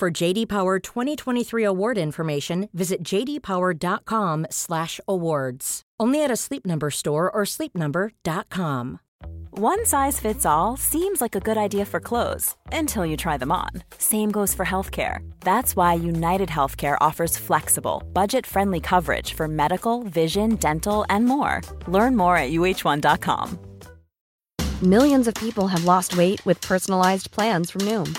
For JD Power 2023 award information, visit jdpower.com/awards. Only at a Sleep Number store or sleepnumber.com. One size fits all seems like a good idea for clothes until you try them on. Same goes for healthcare. That's why United Healthcare offers flexible, budget-friendly coverage for medical, vision, dental, and more. Learn more at uh1.com. Millions of people have lost weight with personalized plans from Noom,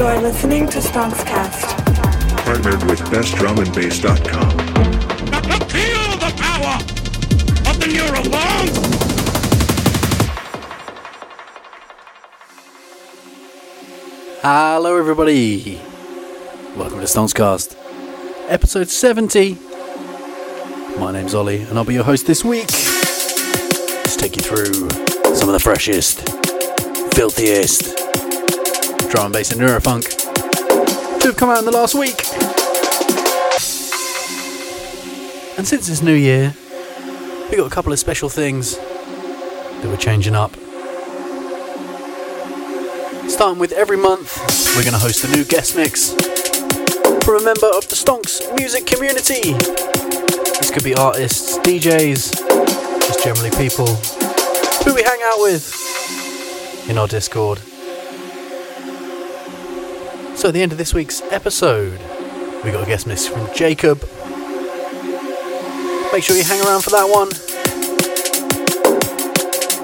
You are listening to Stonxcast. Partnered with BestDrumAndBass.com. Now feel the power of the Eurobomb! Hello, everybody. Welcome to Stonxcast, episode 70. My name's Ollie, and I'll be your host this week. Let's take you through some of the freshest, filthiest drum and bass and neurofunk to have come out in the last week. And since it's New Year, we got a couple of special things that we're changing up. Starting with every month, we're going to host a new guest mix from a member of the Stonx music community. This could be artists, DJs, just generally people who we hang out with in our Discord. So at the end of this week's episode, we got a guest mix from Jacob. Make sure you hang around for that one.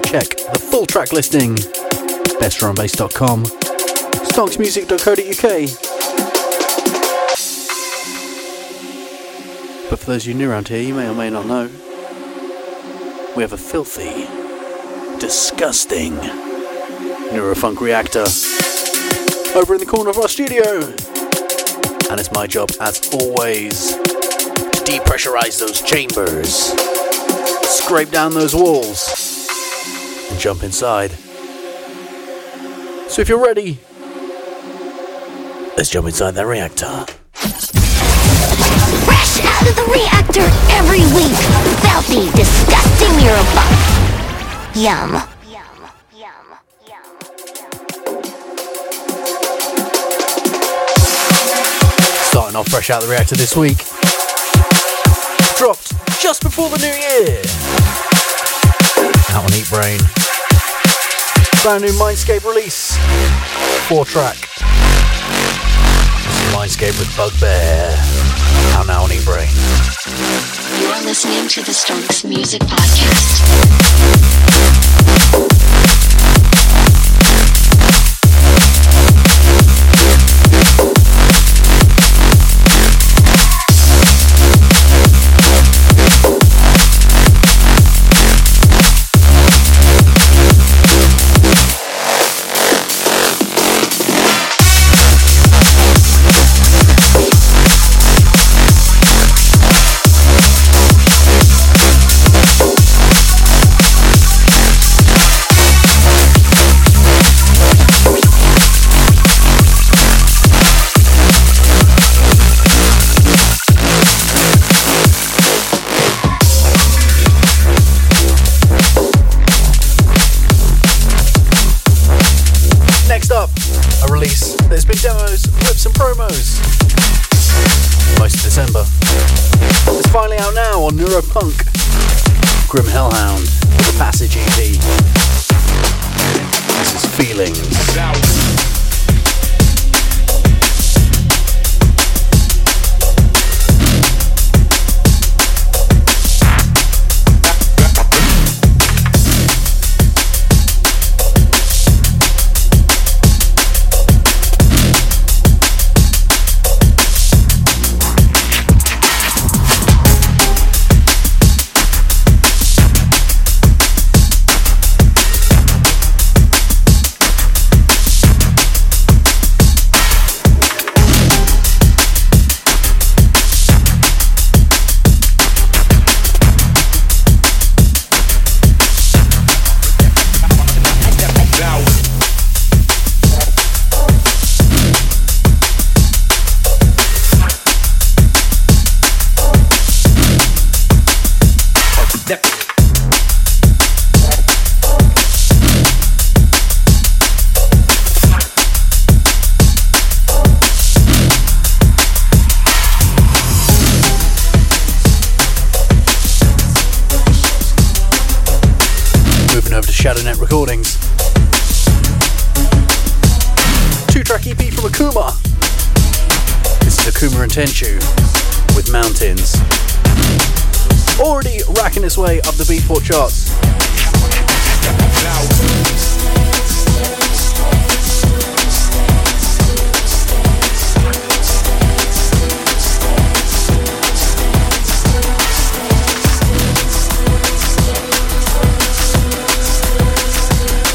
Check the full track listing, bestdrumbass.com, stonxmusic.co.uk. But for those of you new around here, you may or may not know, we have a filthy, disgusting Neurofunk reactor over in the corner of our studio. And it's my job, as always, to depressurize those chambers, scrape down those walls, and jump inside. So if you're ready, let's jump inside that reactor. Fresh out of the reactor every week. Filthy, disgusting Eurobomb. Yum. Off fresh out the reactor this week. Dropped just before the new year. Out on Eatbrain. Brand new MNDSCP release. Four track. MNDSCP with Bugbear. Out now on Eatbrain. You're listening to the Stonx Music Podcast. Neuropunk. Grim Hellhound Passage EP. This is Feelings. Beatport charts.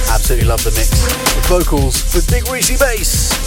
Absolutely love the mix. With vocals with big greasy bass.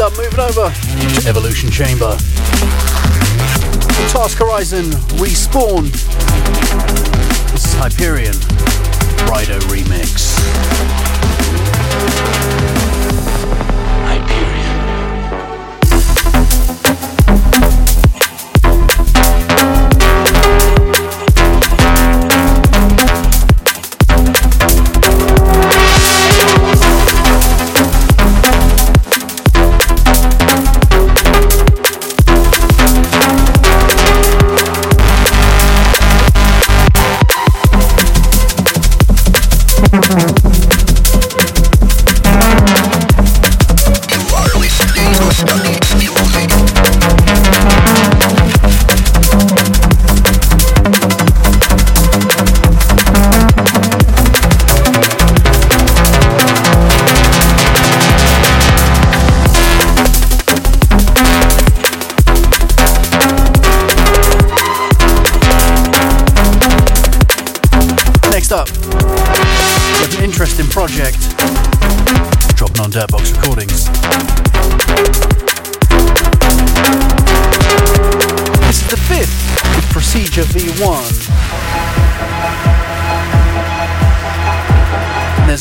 Up, moving over to Evolution Chamber. Task Horizon Respawn. This is Hyperion Rido Remix.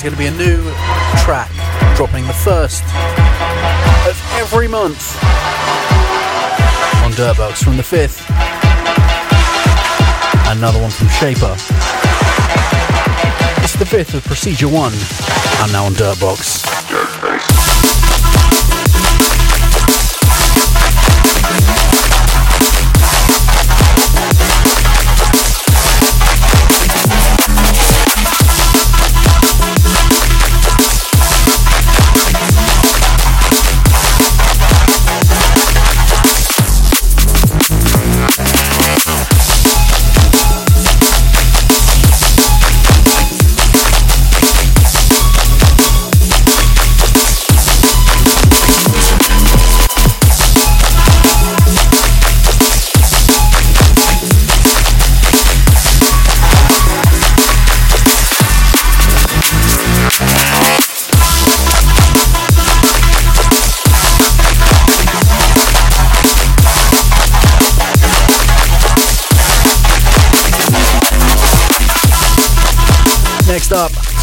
There's going to be a new track dropping the first of every month on Dirtbox from the fifth. Another one from Shaper. It's the fifth of Procedure 1, and now on Dirtbox.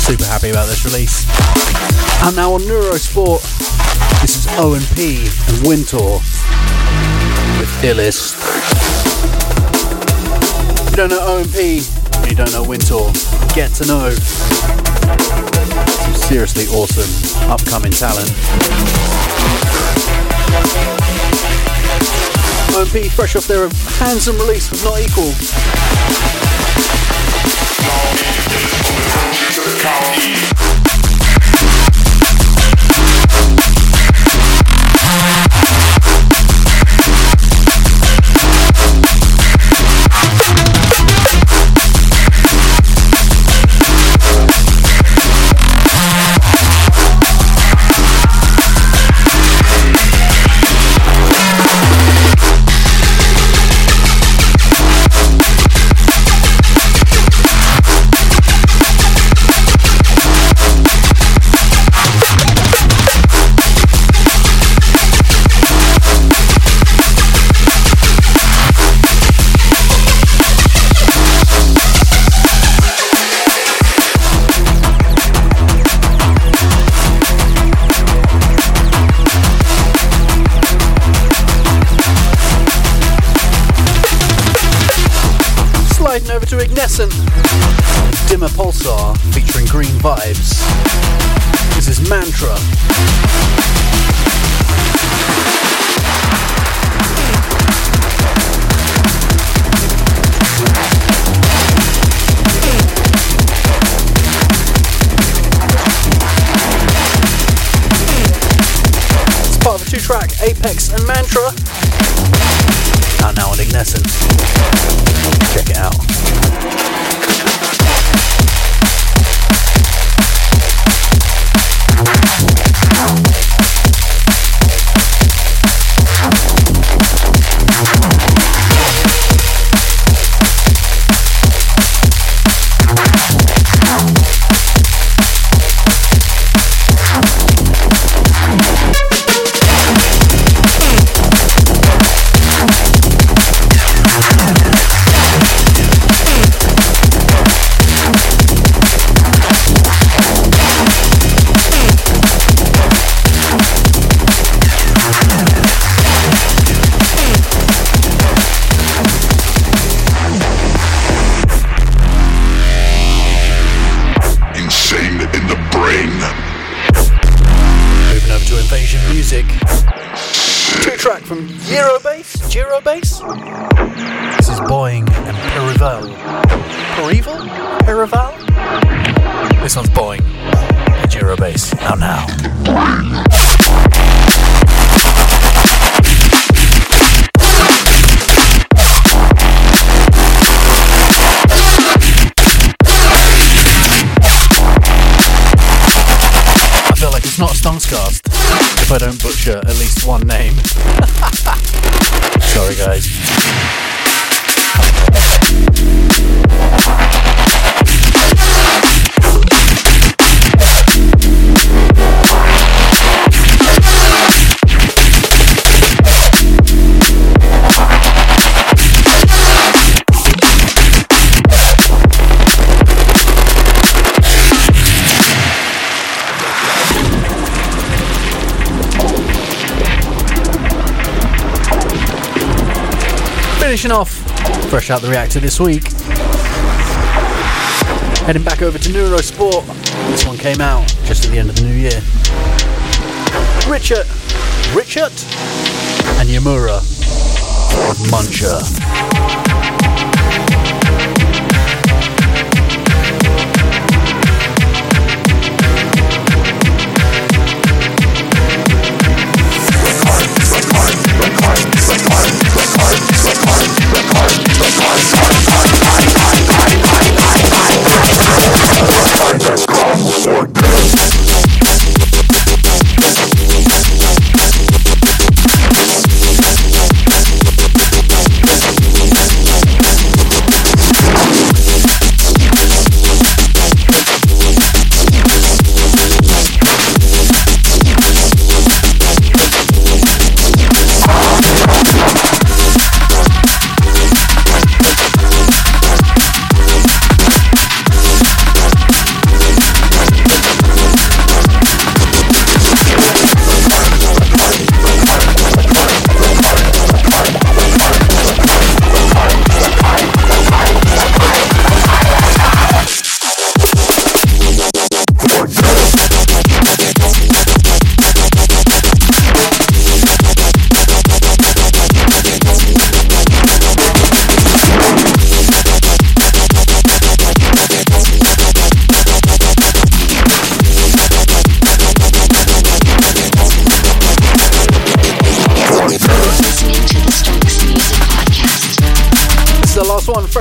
Super happy about this release. And now on Neurosport, this is O&P and Wintour with Illist. If you don't know O&P and you don't know Wintour, get to know some seriously awesome upcoming talent. O&P fresh off their handsome release with Not Equal. Off, fresh out the reactor this week. Heading back over to Neurosport. This one came out just at the end of the new year. Richard, Richard, and Yamura Muncher.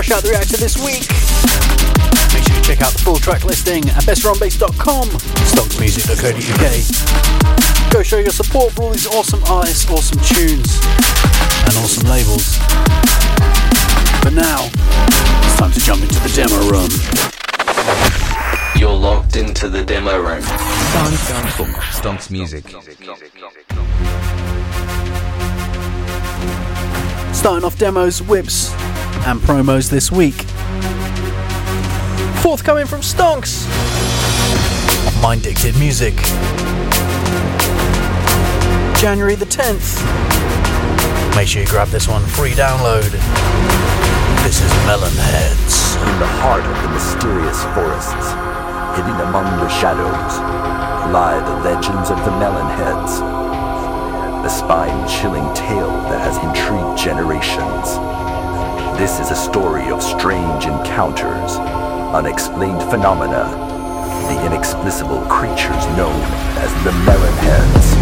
Fresh out the reactor this week. Make sure you check out the full track listing at bestdrumbase.com, stonxmusic.co.uk. Go show your support for all these awesome artists, awesome tunes, and awesome labels. But now, it's time to jump into the demo room. You're locked into the demo room. Stonx, Stonx Music. Starting off demos, whips, and promos this week. Forthcoming from Stonx. Mind Dicted Music. January the 10th. Make sure you grab this one, free download. This is Melon Heads. In the heart of the mysterious forests, hidden among the shadows, lie the legends of the Melonheads. A spine-chilling tale that has intrigued generations. This is a story of strange encounters, unexplained phenomena, the inexplicable creatures known as the Melonheads.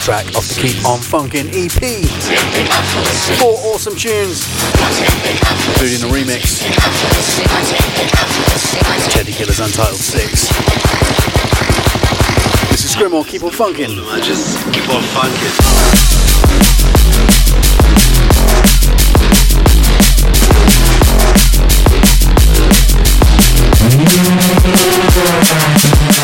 Track of the Keep On Funkin' EP. Four awesome tunes, including the remix. Teddy Killerz Untitled 6. This is Skrimor, keep on funkin'. Just keep on funkin'. absolutely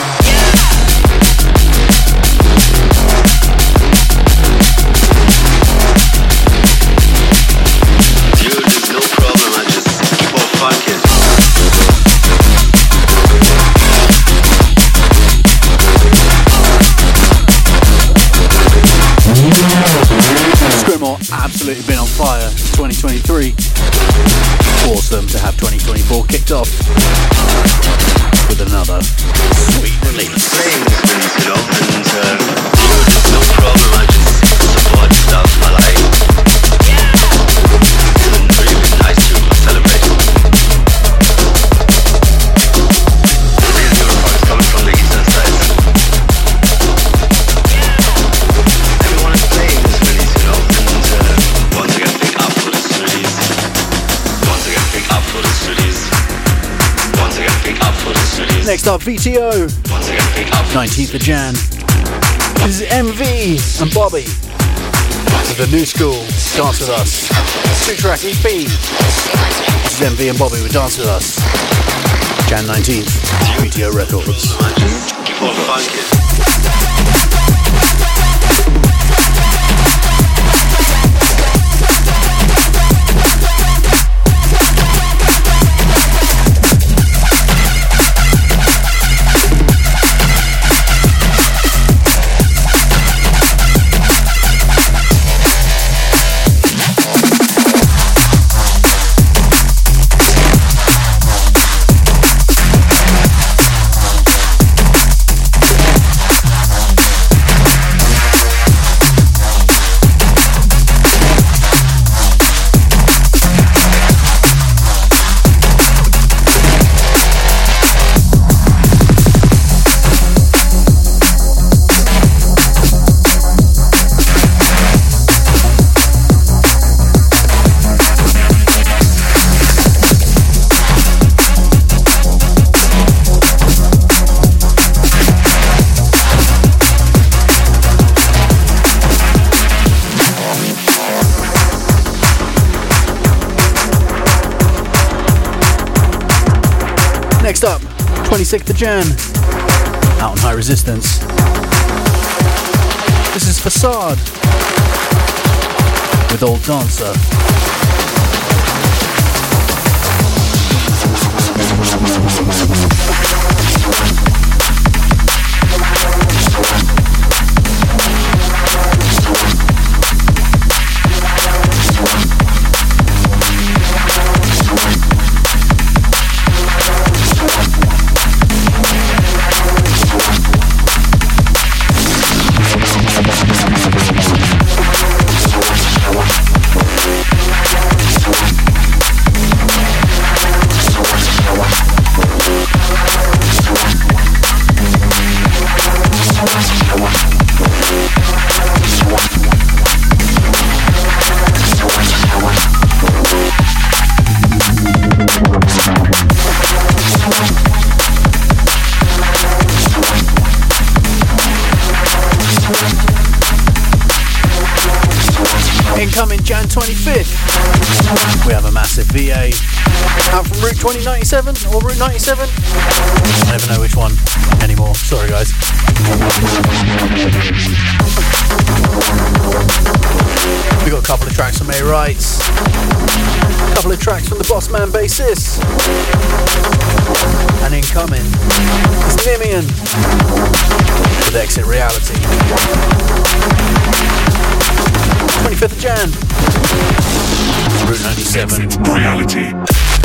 2024 kicked off Up, VTO. 19th of Jan. This is MV and Bobby. The new school, Dance With Us. Two track EP. This is MV and Bobby with Dance With Us. Jan 19th, VTO Records. 26th of Jan, out on High Resistance. This is Facade with Old Dancer. 97 or Route 97. I never know which one anymore. Sorry, guys. We got a couple of tracks from A Rights, a couple of tracks from the Bossman bassist, and incoming is Nemean with Exit Reality. 25th of Jan. Route 97. Exit reality.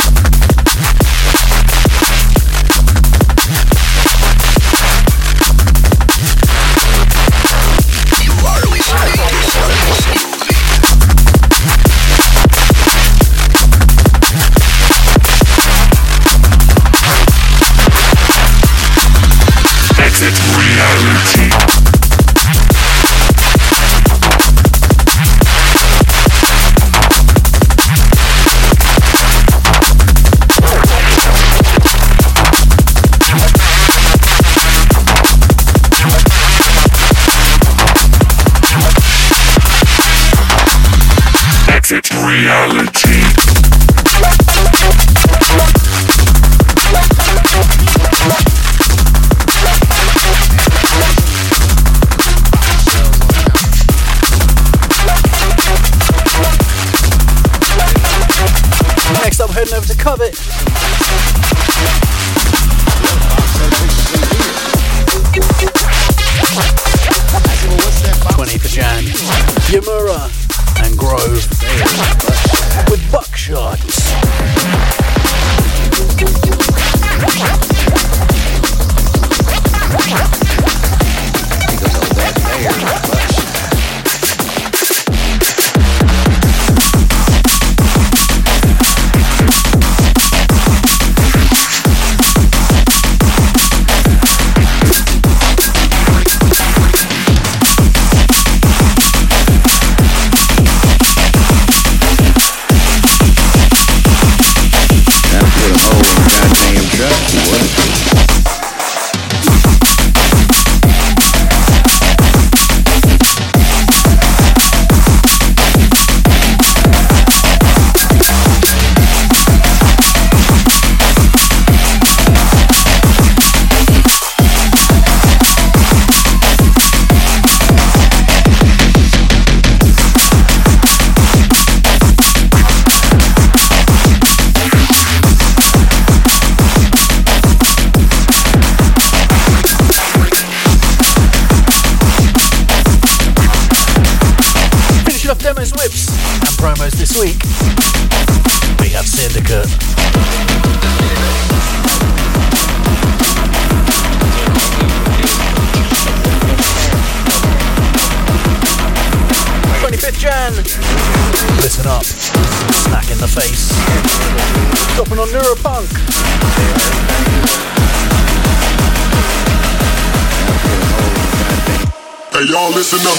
Listen up.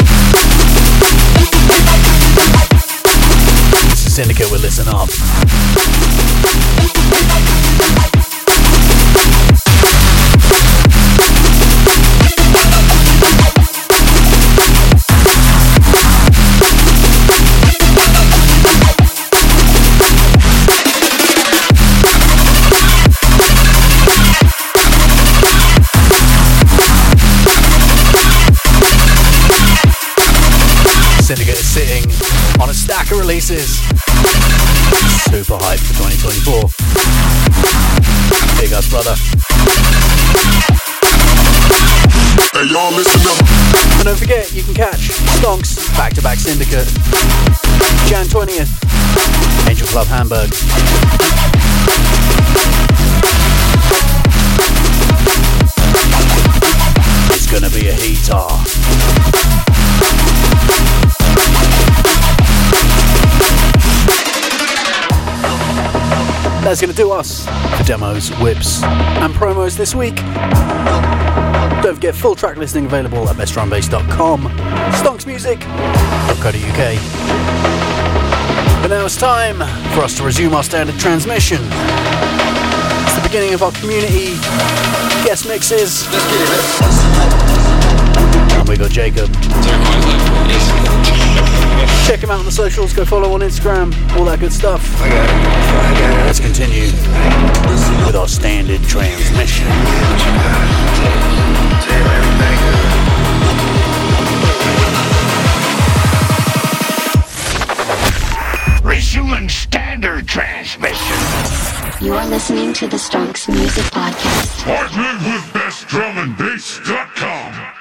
This is Syndicate with Listen Up. Releases. Super hyped for 2024. Big us, brother. Hey, y'all listen up. And don't forget, you can catch Stonx Back to Back Syndicate, Jan 20th, Angel Club Hamburg. It's gonna be a heater. That's gonna do us for demos, whips, and promos this week. Don't forget full track listing available at bestdrumbase.com, stonxmusic.co.uk. But now it's time for us to resume our standard transmission. It's the beginning of our community guest mixes. And we got Jacob. Check him out on the socials, go follow on Instagram, all that good stuff. Let's continue with our standard transmission. Resuming standard transmission. You are listening to the Stonx Music Podcast. Partnered with bestdrumandbass.com.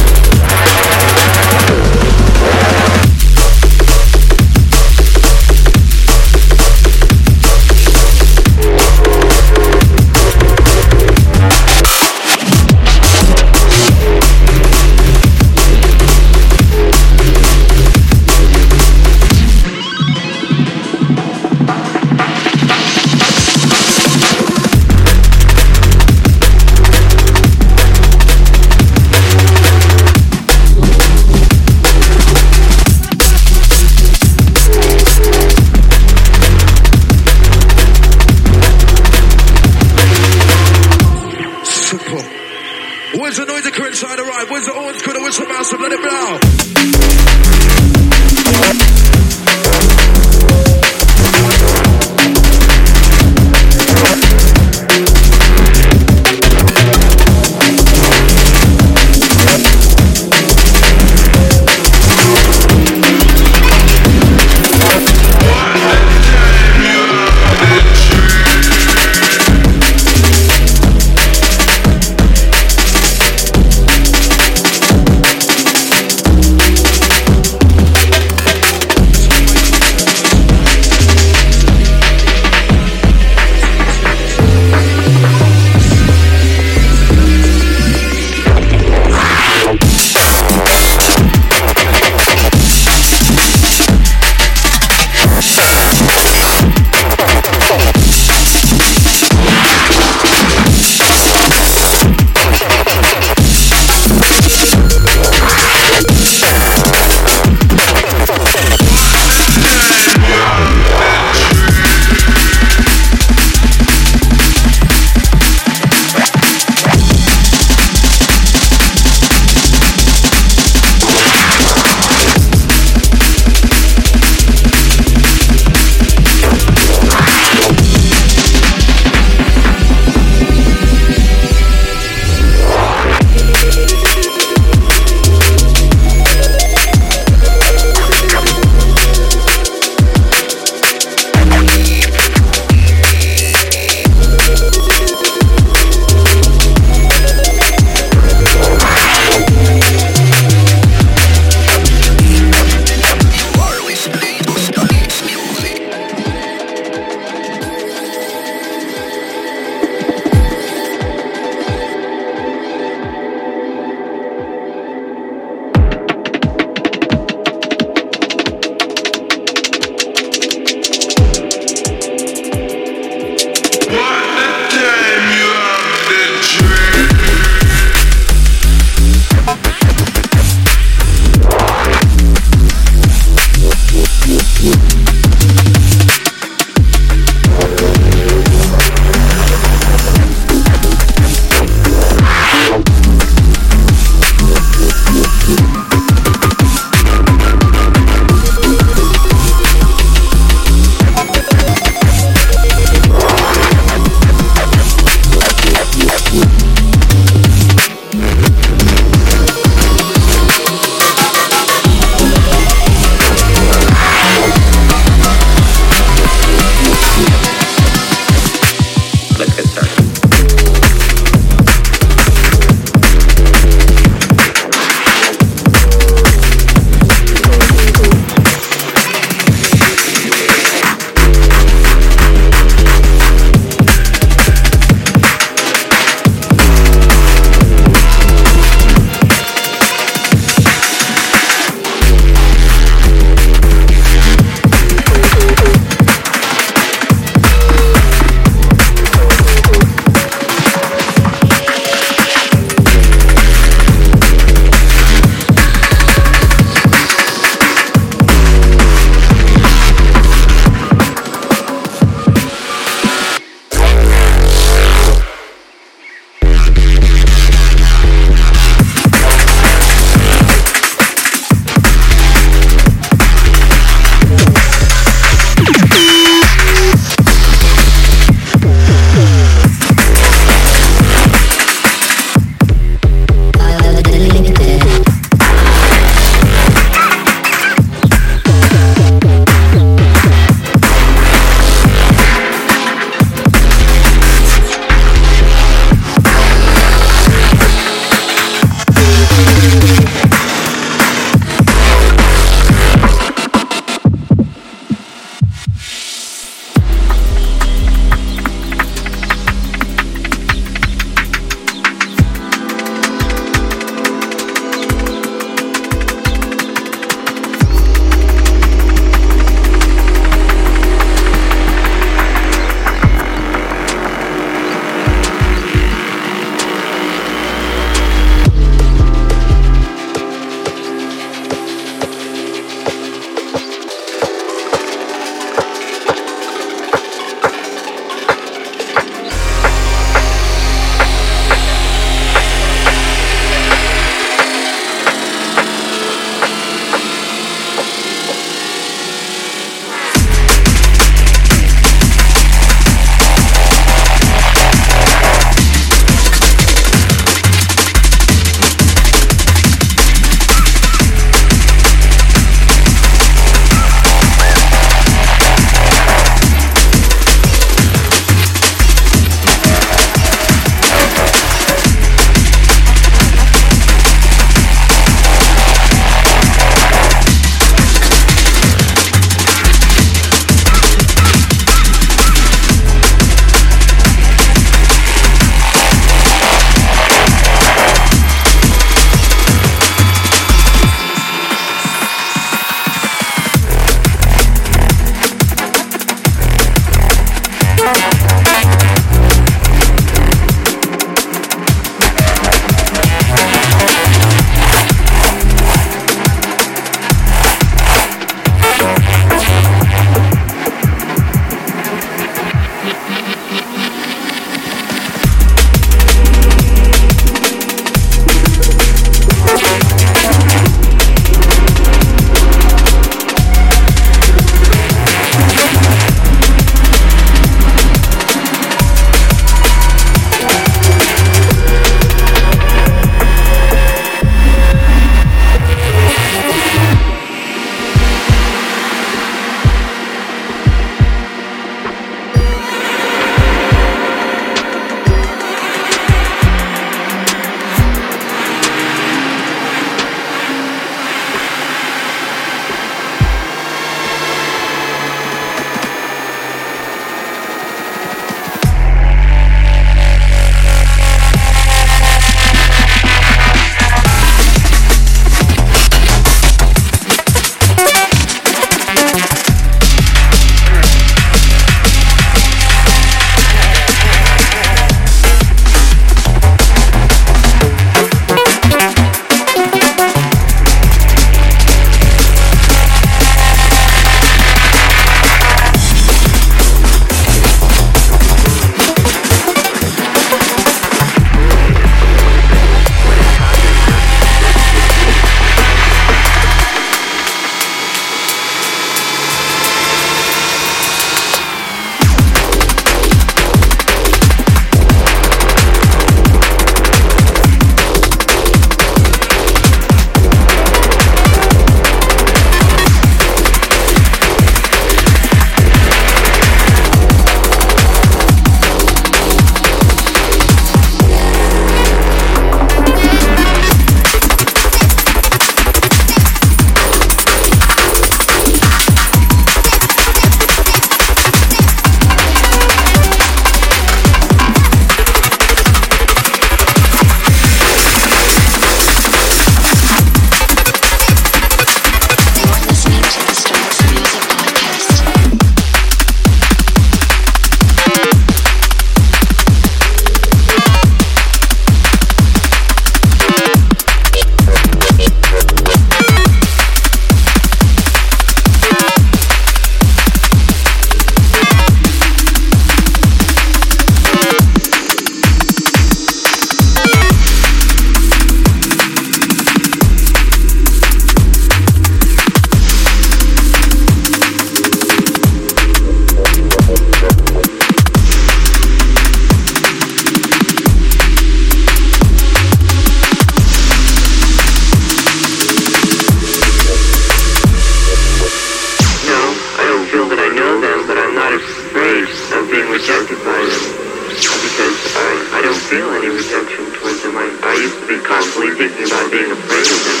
an exception towards the mind. I used to be constantly thinking about being afraid of them.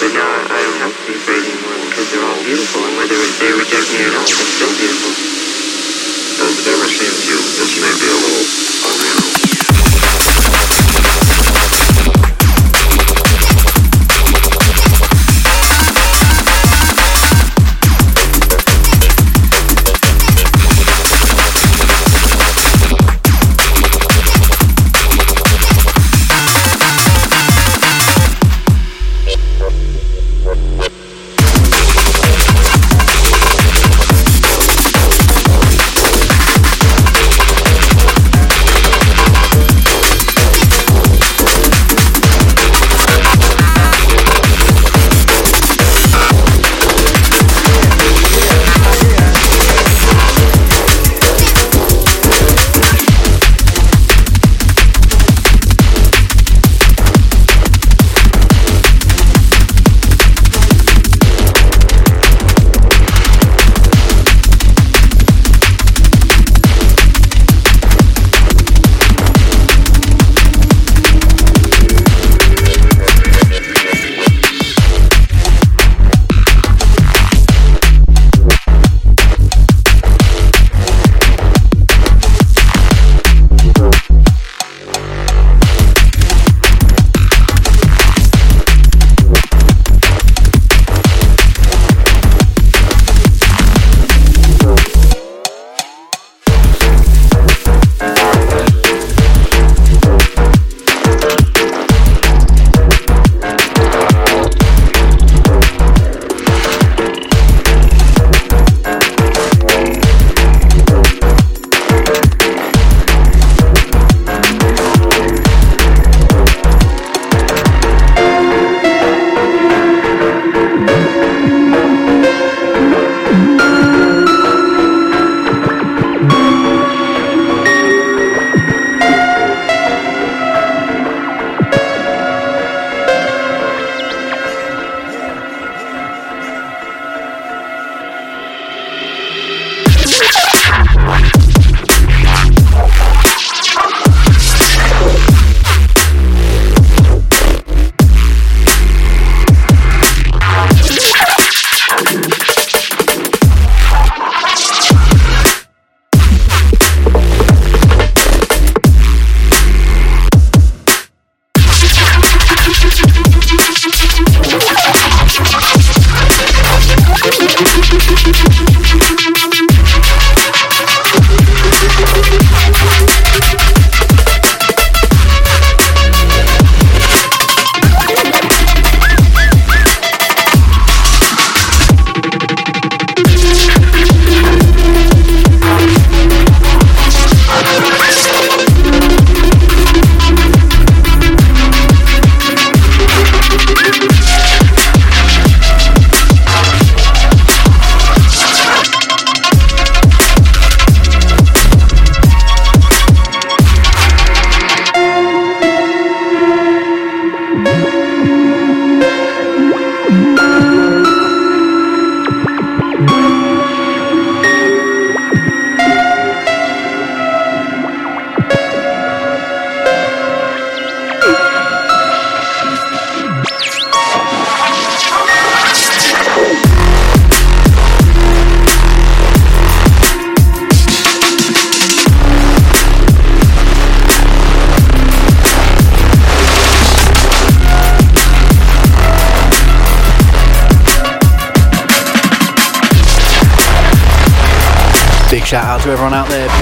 But now I don't have to be afraid anymore because they're all beautiful and whether they reject me or not, they're still beautiful. They'll, they'll receive you. This may be a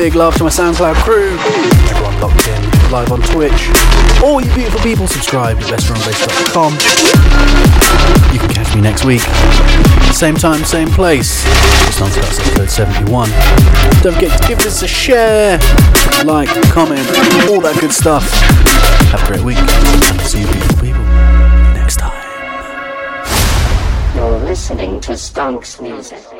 Big love to my SoundCloud crew. Everyone locked in live on Twitch. All you beautiful people subscribe to bestdrumandbass.com. You can catch me next week. Same time, same place. Just on Scott's episode 71. Don't forget to give this a share, like, comment, all that good stuff. Have a great week. See you beautiful people next time. You're listening to Stonx Music.